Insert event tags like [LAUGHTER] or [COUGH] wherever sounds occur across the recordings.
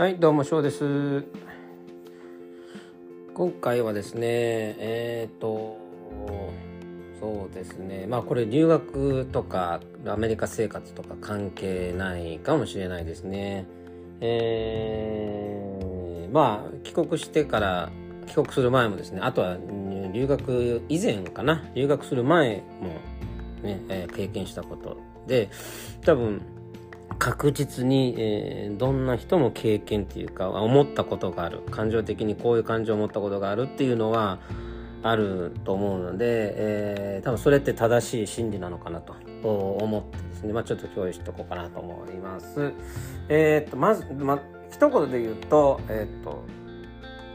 はいどうも翔です。今回はですねえっ、ー、とそうですね。まあこれ留学とかアメリカ生活とか関係ないかもしれないですね。えー、まあ帰国してから帰国する前もですねあとは留学以前かな。留学する前もね、えー、経験したことで多分確実に、えー、どんな人も経験っていうか思ったことがある感情的にこういう感情を持ったことがあるっていうのはあると思うので、えー、多分それって正しい心理なのかなと思ってですね、まあ、ちょっと共有しておこうかなと思います。えー、っとまず、まあ、一言で言うと,、えー、っと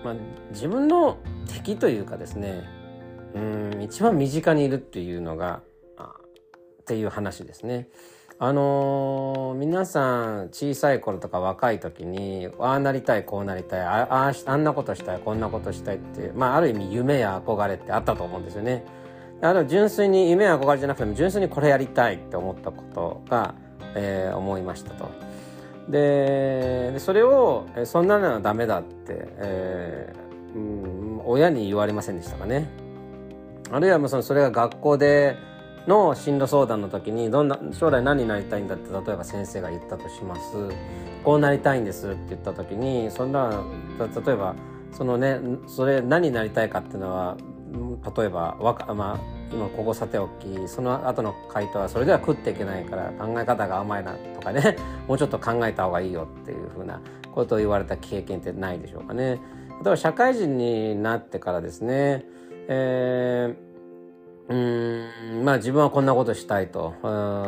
まあ、自分の敵というかですねうん一番身近にいるっていうのがっていう話ですね。あのー、皆さん小さい頃とか若い時にああなりたいこうなりたいあああんなことしたいこんなことしたいってまあある意味夢や憧れってあったと思うんですよね。あの純粋に夢や憧れじゃなくても純粋にこれやりたいって思ったことが、えー、思いましたと。でそれをそんなのはダメだって、えー、うん、親に言われませんでしたかね。あるいはもうそのそれが学校での進路相談の時にどんな将来何になりたいんだって例えば先生が言ったとしますこうなりたいんですって言った時にそんな例えばそのねそれ何になりたいかっていうのは例えば、まあ、今ここさておきその後の回答はそれでは食っていけないから考え方が甘いなとかね [LAUGHS] もうちょっと考えた方がいいよっていうふうなことを言われた経験ってないでしょうかね。例えば社会人になってからですね、えーうんまあ自分はこんなことしたいと、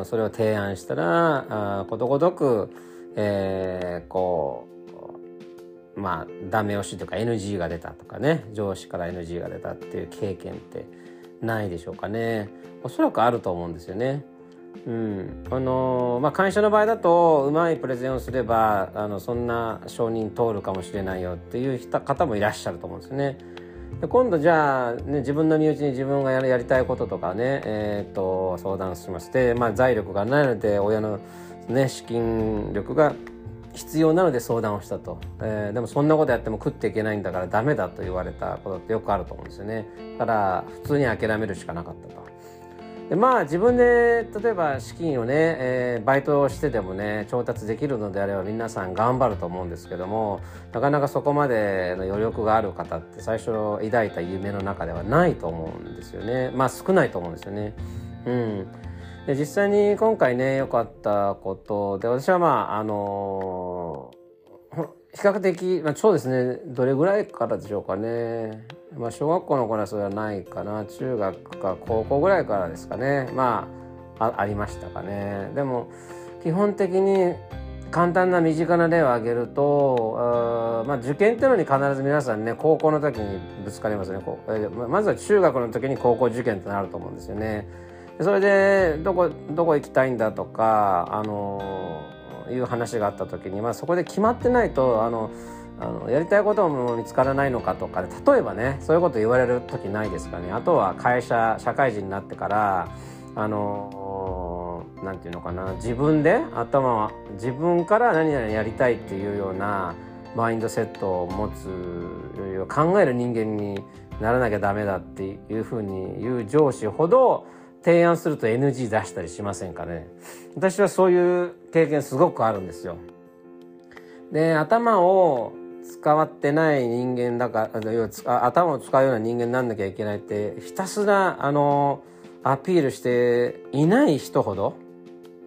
それを提案したらあことごとく、えー、こうまあダメ押しとか NG が出たとかね上司から NG が出たっていう経験ってないでしょうかねおそらくあると思うんですよね。うんあのまあ、会社の場合だとうまいプレゼンをすればあのそんな承認通るかもしれないよっていう方もいらっしゃると思うんですよね。で今度じゃあ、ね、自分の身内に自分がやりたいこととかね、えー、と相談しまして、まあ、財力がないので親の、ね、資金力が必要なので相談をしたと、えー、でもそんなことやっても食っていけないんだからダメだと言われたことってよくあると思うんですよねだから普通に諦めるしかなかったと。でまあ自分で例えば資金をね、えー、バイトをしてでもね調達できるのであれば皆さん頑張ると思うんですけどもなかなかそこまでの余力がある方って最初抱いた夢の中ではないと思うんですよねまあ少ないと思うんですよね。うんで実際に今回ね良かったことで私はまああのー、比較的、まあ、そうですね。どれぐらいからでしょうかね。まあ、小学校の頃はそれはないかな。中学か高校ぐらいからですかね。まああありましたかね。でも基本的に簡単な身近な例を挙げると、まあ、受験っていうのに必ず皆さんね高校の時にぶつかりますね。こうまずは中学の時に高校受験となると思うんですよね。それでどこどこ行きたいんだとかあのいう話があった時に、まあ、そこで決まってないとあのあのやりたいことも見つからないのかとか例えばねそういうこと言われる時ないですかね。あとは会社社会人になってからあの何て言うのかな自分で頭は自分から何々やりたいっていうようなマインドセットを持つ考える人間にならなきゃダメだっていうふうに言う上司ほど提案すると NG 出したりしませんかね私はそういう経験すごくあるんですよ。で頭を使わってない人間だから頭を使うような人間になんなきゃいけないってひたすらあのアピールしていない人ほど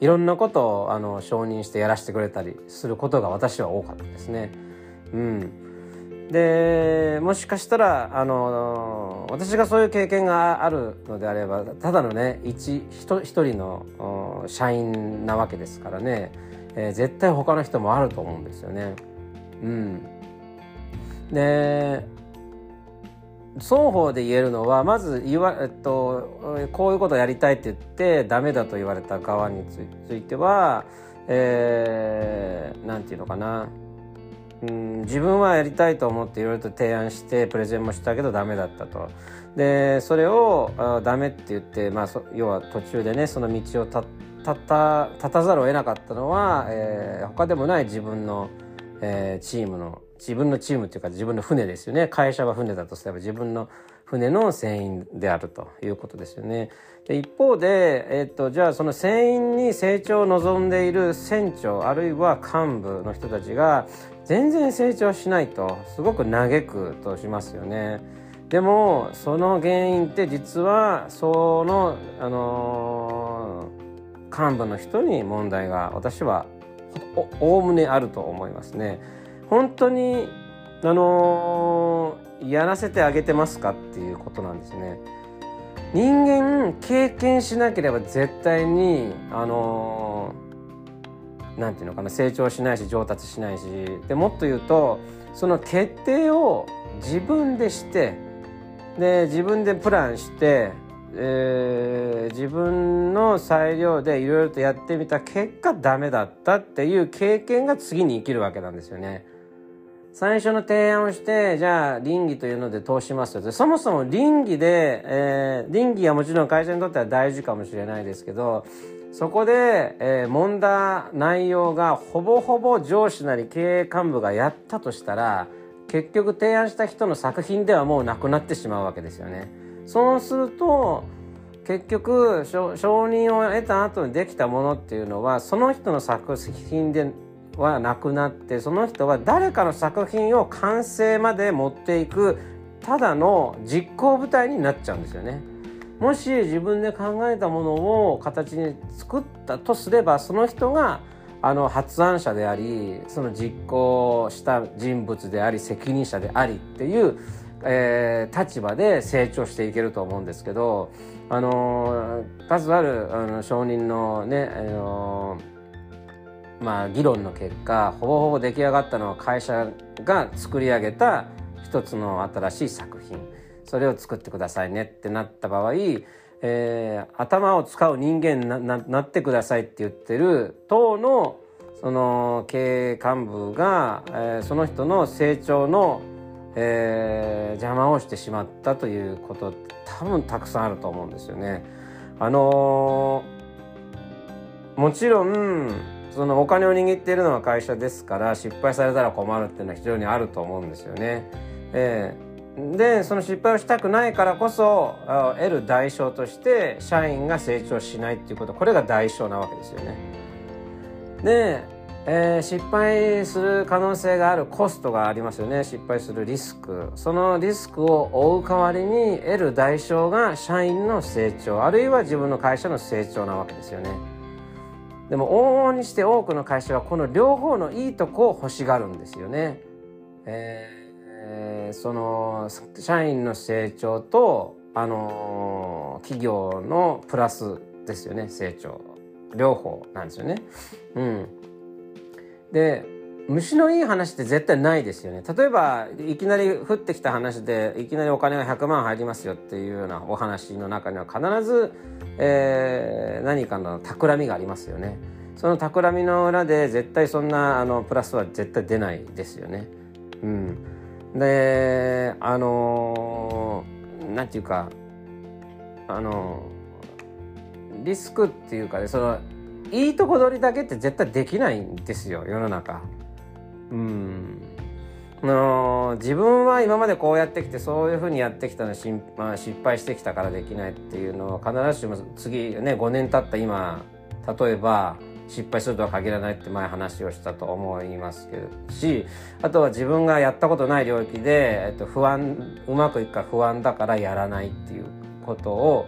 いろんなことをあの承認してやらせてくれたりすることが私は多かったですね。うん、でもしかしたらあの私がそういう経験があるのであればただのね一一人の社員なわけですからね、えー、絶対他の人もあると思うんですよね。うんで双方で言えるのはまず言わ、えっと、こういうことをやりたいって言ってダメだと言われた側については、えー、ていうのかな、うん、自分はやりたいと思っていろいろと提案してプレゼンもしたけどダメだったと。でそれをあダメって言って、まあ、要は途中でねその道を立た立たざるを得なかったのは、えー、他でもない自分のえー、チームの自分のチームっていうか自分の船ですよね会社は船だとすれば自分の船の船員であるということですよね。で一方で、えっと、じゃあその船員に成長を望んでいる船長あるいは幹部の人たちが全然成長しないとすごく嘆くとしますよね。でもその原因って実はその、あのー、幹部の人に問題が私はおおむねあると思いますね。本当にあのー、やらせてあげてますかっていうことなんですね。人間経験しなければ絶対にあのー、なんていうのかな成長しないし上達しないしでもっと言うとその決定を自分でしてで自分でプランして、えー、自分の裁量でいろいろとやってみた結果ダメだったっていう経験が次に生きるわけなんですよね。最初の提案をして、じゃあ、倫理というので通しますよ。そもそも倫理で、えー、倫理はもちろん会社にとっては大事かもしれないですけど、そこで、えー、問題内容がほぼほぼ上司なり経営幹部がやったとしたら、結局提案した人の作品ではもうなくなってしまうわけですよね。そうすると、結局承認を得た後にできたものっていうのはその人の作品ではなくなってその人は誰かの作品を完成まで持っていくただの実行部隊になっちゃうんですよね。もし自分で考えたものを形に作ったとすればその人があの発案者でありその実行した人物であり責任者でありっていう、えー、立場で成長していけると思うんですけどあの数あるあの証人のね、あのまあ、議論の結果ほぼほぼ出来上がったのは会社が作り上げた一つの新しい作品。それを作ってくださいねってなった場合、えー、頭を使う人間になってくださいって言ってる党のその経営幹部が、えー、その人の成長の、えー、邪魔をしてしまったということ多分たくさんあると思うんですよね。あのー、もちろんそのお金を握っているのは会社ですから失敗されたら困るっていうのは非常にあると思うんですよね。えー、でその失敗をしたくないからこそ得る代償として社員が成長しないっていうことこれが代償なわけですよね。で、えー、失敗する可能性があるコストがありますよね失敗するリスクそのリスクを負う代わりに得る代償が社員の成長あるいは自分の会社の成長なわけですよね。でも往々にして多くの会社はこの両方のいいとこを欲しがるんですよね。えー、えその社員の成長とあの企業のプラスですよね成長両方なんですよね。うん、で虫のいい話って絶対ないですよね。例えばいきなり降ってきた話でいきなりお金が100万入りますよっていうようなお話の中には必ずえー、何かの企みがありますよね。その企みの裏で絶対そんなあのプラスは絶対出ないですよね。うん、であのなんていうかあのリスクっていうかねそのいいとこ取りだけって絶対できないんですよ世の中。うんの自分は今までこうやってきてそういうふうにやってきたのし、まあ、失敗してきたからできないっていうのは必ずしも次ね5年経った今例えば失敗するとは限らないって前話をしたと思いますけどしあとは自分がやったことない領域で、えっと、不安うまくいくか不安だからやらないっていうことを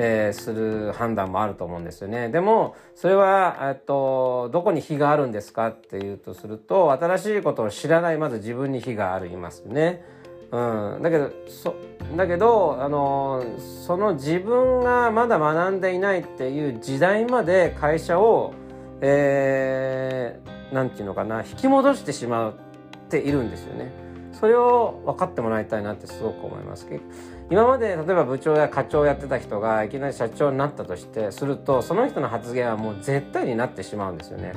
えー、する判断もあると思うんですよね。でもそれは、えっと、どこに非があるんですかっていうとすると新しいことを知らないまず自分に非がありますね。うん、だけどそだけどあのその自分がまだ学んでいないっていう時代まで会社をえー、なんていうのかな引き戻してしまっているんですよね。それを分かってもらいたいなってすごく思います。今まで例えば部長や課長をやってた人がいきなり社長になったとしてするとその人の発言はもう絶対になってしまうんですよね。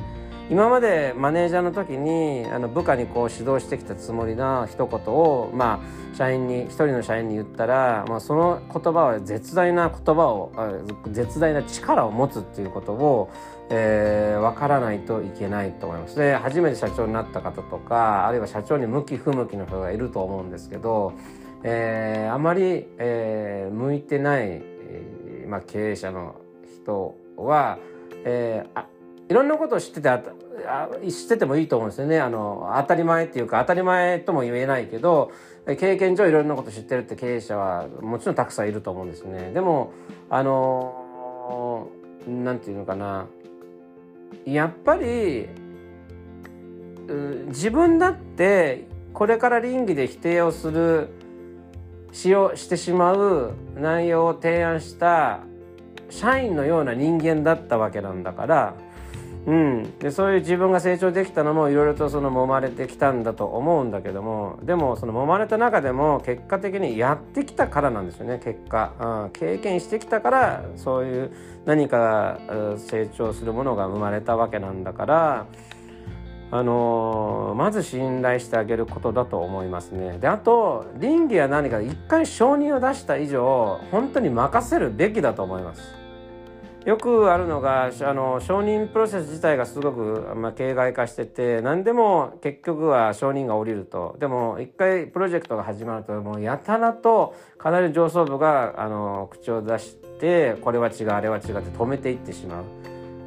今までマネージャーの時にあの部下にこう指導してきたつもりな一言をまあ社員に一人の社員に言ったら、まあ、その言葉は絶大な言葉を絶大な力を持つっていうことを、えー、分からないといけないと思います。で初めて社長になった方とかあるいは社長に向き不向きの人がいると思うんですけど、えー、あまり、えー、向いてない、えーまあ、経営者の人は、えー、あいろんなことを知っててあ知っててもいいと思うんですよねあの当たり前っていうか当たり前とも言えないけど経験上いろんなこと知ってるって経営者はもちろんたくさんいると思うんですね。でもあのなんていうのかなやっぱり自分だってこれから倫理で否定をするしようしてしまう内容を提案した社員のような人間だったわけなんだからうん、でそういう自分が成長できたのもいろいろとその揉まれてきたんだと思うんだけどもでもその揉まれた中でも結果的にやってきたからなんですよね結果、うん、経験してきたからそういう何か成長するものが生まれたわけなんだからあのー、まず信頼してあげることだと思いますね。であと倫理は何か一回承認を出した以上本当に任せるべきだと思います。よくあるのがあの承認プロセス自体がすごく、まあ、形骸化してて何でも結局は承認が下りるとでも一回プロジェクトが始まるともうやたらとかなり上層部があの口を出してこれは違うあれは違うって止めていってしまう。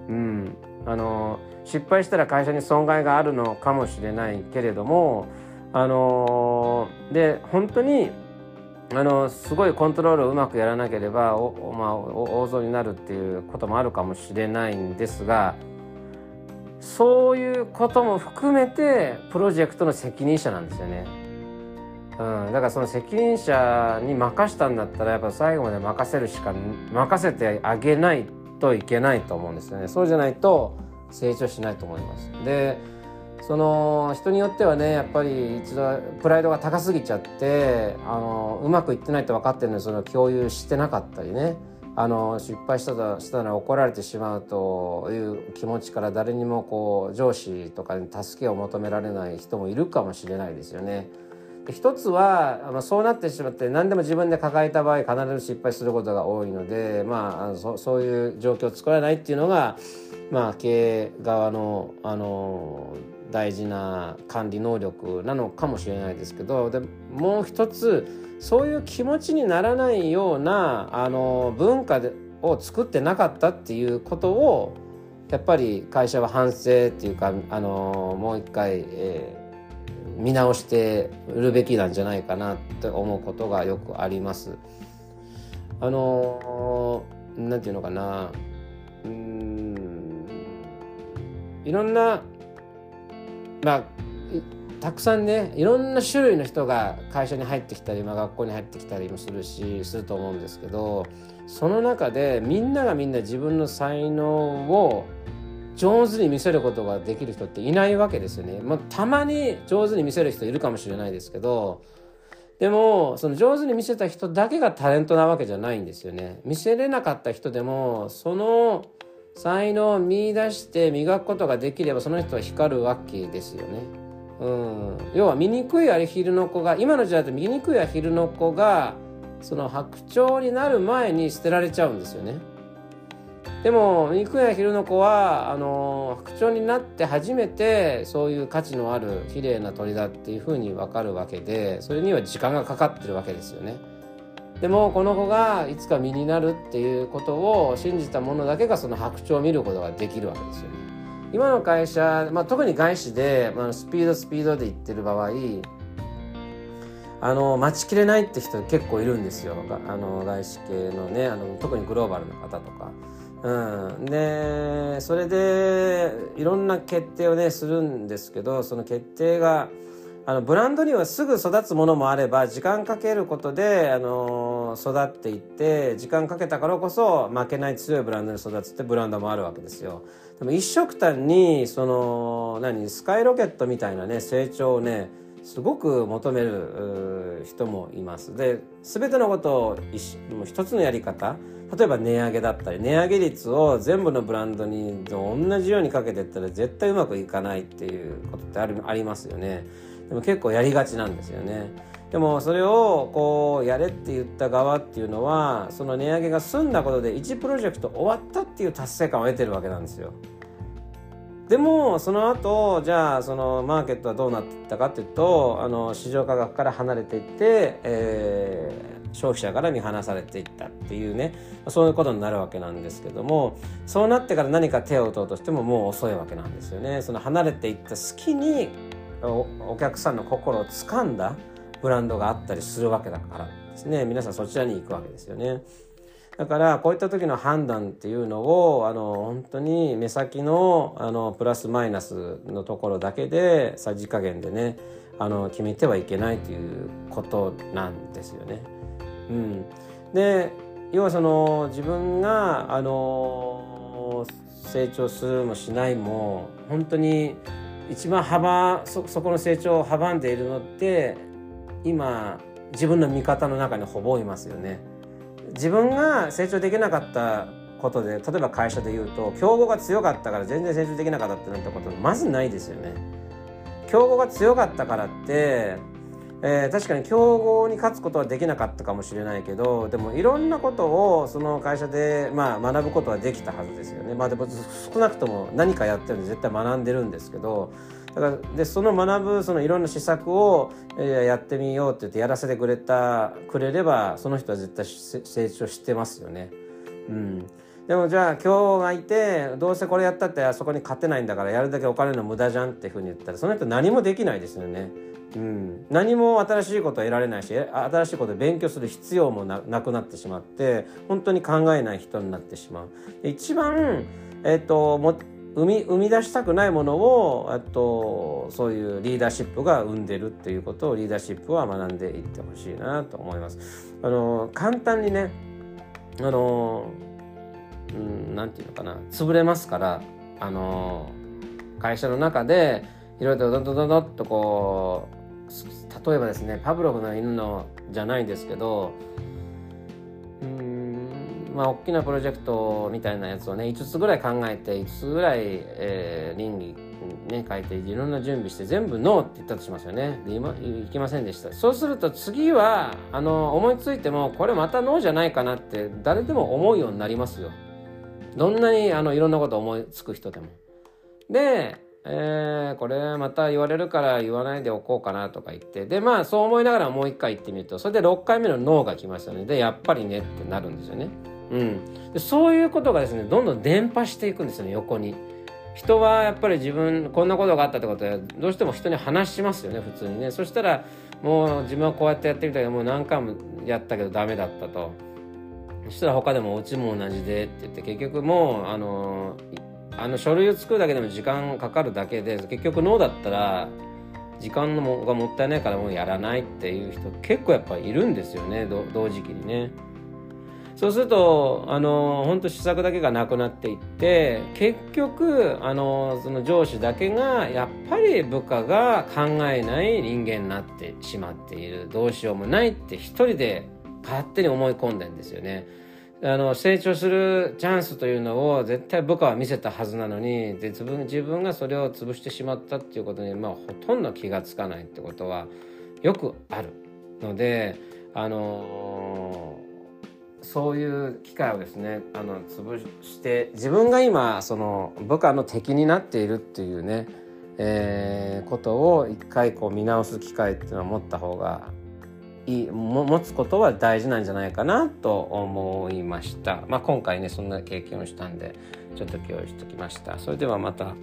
うん、あの失敗したら会社に損害があるのかもしれないけれどもあので本当にあのすごいコントロールをうまくやらなければお、まあ、大損になるっていうこともあるかもしれないんですがそういうことも含めてプロジェクトの責任者なんですよね。うん、だからその責任者に任したんだったらやっぱ最後まで任せるしか任せてあげないといけないと思うんですよね。そうじゃないと成長しないと思います。でその人によってはねやっぱり一度プライドが高すぎちゃってあのうまくいってないと分かってるのにその共有してなかったりねあの失敗したとしたら怒られてしまうという気持ちから誰にもこう上司とかに助けを求められない人もいるかもしれないですよね。一つは、まあ、そうなってしまって何でも自分で抱えた場合必ず失敗することが多いので、まあ、あのそそういう状況を作らないっていうのが、まあ、経営側のあの大事な管理能力なのかもしれないですけどでもう一つそういう気持ちにならないようなあの文化でを作ってなかったっていうことをやっぱり会社は反省っていうかあのもう一回、えー、見直してるべきなんじゃないかなって思うことがよくあります。あのなんていうのかなうんいろんなまあたくさんねいろんな種類の人が会社に入ってきたり、まあ、学校に入ってきたりもするしすると思うんですけどその中でみんながみんな自分の才能を上手に見せることができる人っていないわけですよね。まあ、たまに上手に見せる人いるかもしれないですけどでもその上手に見せた人だけがタレントなわけじゃないんですよね。見せれなかった人でもその才能を見出して磨くことができればその人は光るわけですよね。うん、要は醜いアヒルの子が今の時代だと醜いアヒルの子がその白鳥になる前に捨てられちゃうんですよね。でも醜いアヒルの子はあの白鳥になって初めてそういう価値のある綺麗な鳥だっていうふうに分かるわけでそれには時間がかかってるわけですよね。でもこの子がいつか身になるっていうことを信じた者だけがその白鳥を見ることができるわけですよね。今の会社、まあ、特に外資で、まあ、スピードスピードで行ってる場合あの待ちきれないって人結構いるんですよあの外資系のねあの特にグローバルな方とか。うん、でそれでいろんな決定をねするんですけどその決定があのブランドにはすぐ育つものもあれば時間かけることであの育っていって時間かけたからこそ負けない強いブランドに育つってブランドもあるわけですよ。でも一色単にその何スカイロケットみたいなね成長をねすごく求める人もいます。で全てのことを一つのやり方例えば値上げだったり値上げ率を全部のブランドに同じようにかけていったら絶対うまくいかないっていうことってありますよね。でも結構やりがちなんですよね。でもそれをこうやれって言った側っていうのはその値上げが済んだことで1プロジェクト終わったっていう達成感を得てるわけなんですよ。でもその後じゃあそのマーケットはどうなっていったかっていうとあの市場価格から離れていって、えー、消費者から見放されていったっていうねそういうことになるわけなんですけどもそうなってから何か手を打とうとしてももう遅いわけなんですよね。その離れていった隙にお客さんの心を掴んだブランドがあったりするわけだからですね皆さんそちらに行くわけですよね。だからこういった時の判断っていうのをあの本当に目先のあのプラスマイナスのところだけでさじ加減でねあの決めてはいけないということなんですよね。うん、で要はその自分があの成長するもしないも本当に一番幅そそこの成長を阻んでいるのって今自分の味方の中にほぼいますよね。自分が成長できなかったことで例えば会社で言うと競合が強かったから全然成長できなかったってなったことまずないですよね。競合が強かったからって、えー、確かに競合に勝つことはできなかったかもしれないけどでもいろんなことをその会社で、まあ、学ぶことはできたはずですよね。まあ、でも少なくとも何かやってるんで絶対学んでるんですけどだからでその学ぶそのいろんな施策を、えー、やってみようって言ってやらせてくれたくれればその人は絶対成長してますよね。うん、でもじゃあ今日がいてどうせこれやったってあそこに勝てないんだからやるだけお金の無駄じゃんっていうふうに言ったらその人何もできないですよね。うん、何も新しいことは得られないし新しいことを勉強する必要もなくなってしまって本当に考えない人になってしまう。一番えーと、とも生み生み出したくないものをとそういうリーダーシップが生んでるっていうことをリーダーシップは学んでいってほしいなと思います。あの簡単にねあのうんなんていうのかな潰れますからあの会社の中でいろいろとどんどんどんどんとこう例えばですねパブロフの犬のじゃないんですけどうんまあ、大きなプロジェクトみたいなやつをね5つぐらい考えて5つぐらい、えー、倫理ね書いていろんな準備して全部ノーって言ったとしますよね。で今いきませんでした。そうすると次はあの思いついてもこれまたノーじゃないかなって誰でも思うようになりますよ。どんなにあのいろんなこと思いつく人でも。でえー、これまた言われるから言わないでおこうかなとか言って。でまあそう思いながらもう一回言ってみると。それで6回目のノーが来ましたねでやっぱりねってなるんですよね。うん、でそういうことがですねどんどん伝播していくんですよね横に。人はやっぱり自分こんなことがあったってことはどうしても人に話しますよね普通にね。そしたらもう自分はこうやってやってみたけどもう何回もやったけどダメだったと。そしたら他でもうちも同じでって言って結局もうあのあの書類を作るだけでも時間かかるだけで結局ノーだったら時間のもがもったいないからもうやらないっていう人結構やっぱいるんですよね同時期にね。そうするとあの本当施策だけがなくなっていって結局あのその上司だけがやっぱり部下が考えない人間になってしまっているどうしようもないって一人で勝手に思い込んでんですよね。あの成長するチャンスというのを絶対部下は見せたはずなのにで自分自分がそれを潰してしまったっていうことに、まあ、ほとんど気が付かないってことはよくあるのであのそういう機会をですねあの潰して自分が今その部下の敵になっているっていうね、えー、ことを一回こう見直す機会っていうのは持った方がいも持つことは大事なんじゃないかなと思いました。まあ、今回ねそんな経験をしたんでちょっと共有してきました。それではまた。